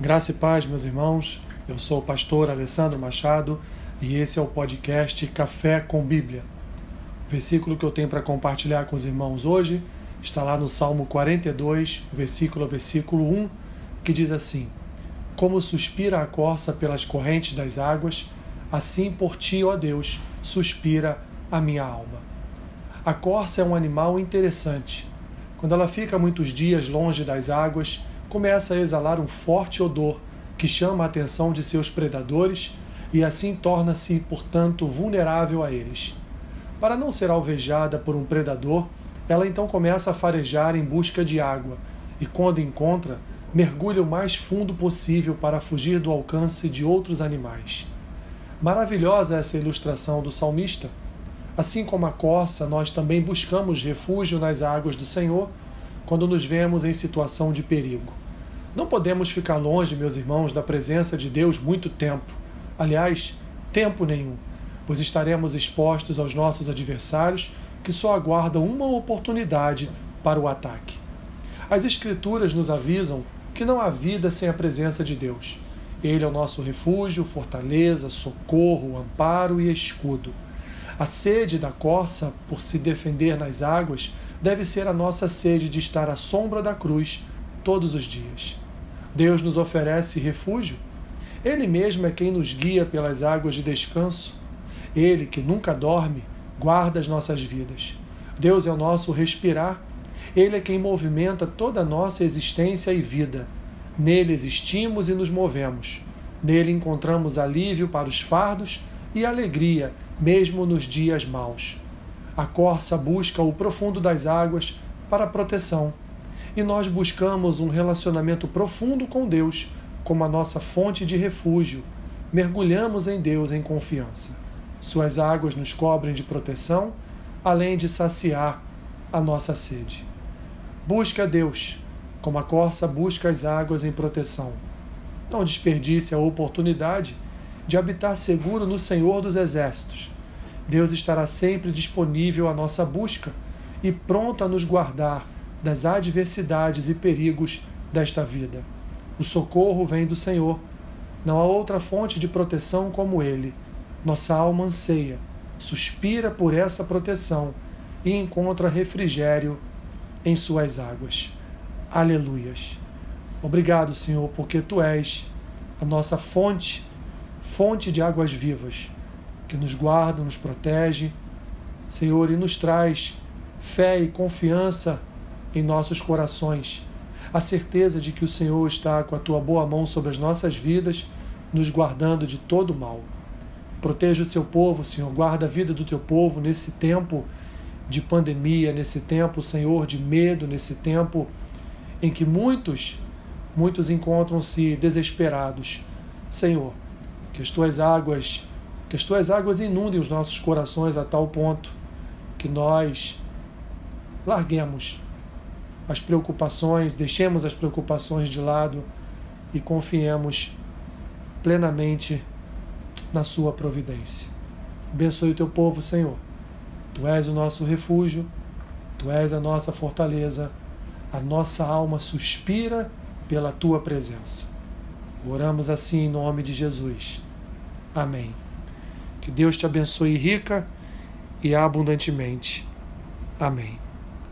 Graça e paz, meus irmãos. Eu sou o pastor Alessandro Machado e esse é o podcast Café com Bíblia. O versículo que eu tenho para compartilhar com os irmãos hoje está lá no Salmo 42, versículo versículo 1, que diz assim: Como suspira a corça pelas correntes das águas, assim por ti, ó Deus, suspira a minha alma. A corça é um animal interessante. Quando ela fica muitos dias longe das águas, começa a exalar um forte odor que chama a atenção de seus predadores e assim torna-se, portanto, vulnerável a eles. Para não ser alvejada por um predador, ela então começa a farejar em busca de água e, quando encontra, mergulha o mais fundo possível para fugir do alcance de outros animais. Maravilhosa essa ilustração do salmista. Assim como a corça, nós também buscamos refúgio nas águas do Senhor quando nos vemos em situação de perigo. Não podemos ficar longe, meus irmãos, da presença de Deus muito tempo. Aliás, tempo nenhum, pois estaremos expostos aos nossos adversários que só aguardam uma oportunidade para o ataque. As Escrituras nos avisam que não há vida sem a presença de Deus. Ele é o nosso refúgio, fortaleza, socorro, amparo e escudo. A sede da corça por se defender nas águas deve ser a nossa sede de estar à sombra da cruz todos os dias. Deus nos oferece refúgio. Ele mesmo é quem nos guia pelas águas de descanso. Ele, que nunca dorme, guarda as nossas vidas. Deus é o nosso respirar. Ele é quem movimenta toda a nossa existência e vida. Nele existimos e nos movemos. Nele encontramos alívio para os fardos e alegria, mesmo nos dias maus. A corça busca o profundo das águas para proteção e nós buscamos um relacionamento profundo com Deus como a nossa fonte de refúgio. Mergulhamos em Deus em confiança. Suas águas nos cobrem de proteção, além de saciar a nossa sede. Busque a Deus, como a corça busca as águas em proteção. Não desperdice a oportunidade de habitar seguro no Senhor dos Exércitos. Deus estará sempre disponível à nossa busca e pronto a nos guardar das adversidades e perigos desta vida. O socorro vem do Senhor. Não há outra fonte de proteção como Ele. Nossa alma anseia, suspira por essa proteção e encontra refrigério em Suas águas. Aleluias. Obrigado, Senhor, porque Tu és a nossa fonte, fonte de águas vivas, que nos guarda, nos protege, Senhor, e nos traz fé e confiança em nossos corações a certeza de que o Senhor está com a tua boa mão sobre as nossas vidas, nos guardando de todo mal. Proteja o seu povo, Senhor, guarda a vida do teu povo nesse tempo de pandemia, nesse tempo, Senhor, de medo, nesse tempo em que muitos, muitos encontram-se desesperados. Senhor, que as tuas águas, que as tuas águas inundem os nossos corações a tal ponto que nós larguemos as preocupações, deixemos as preocupações de lado e confiemos plenamente na Sua providência. Abençoe o teu povo, Senhor. Tu és o nosso refúgio, tu és a nossa fortaleza, a nossa alma suspira pela tua presença. Oramos assim em nome de Jesus. Amém. Que Deus te abençoe rica e abundantemente. Amém.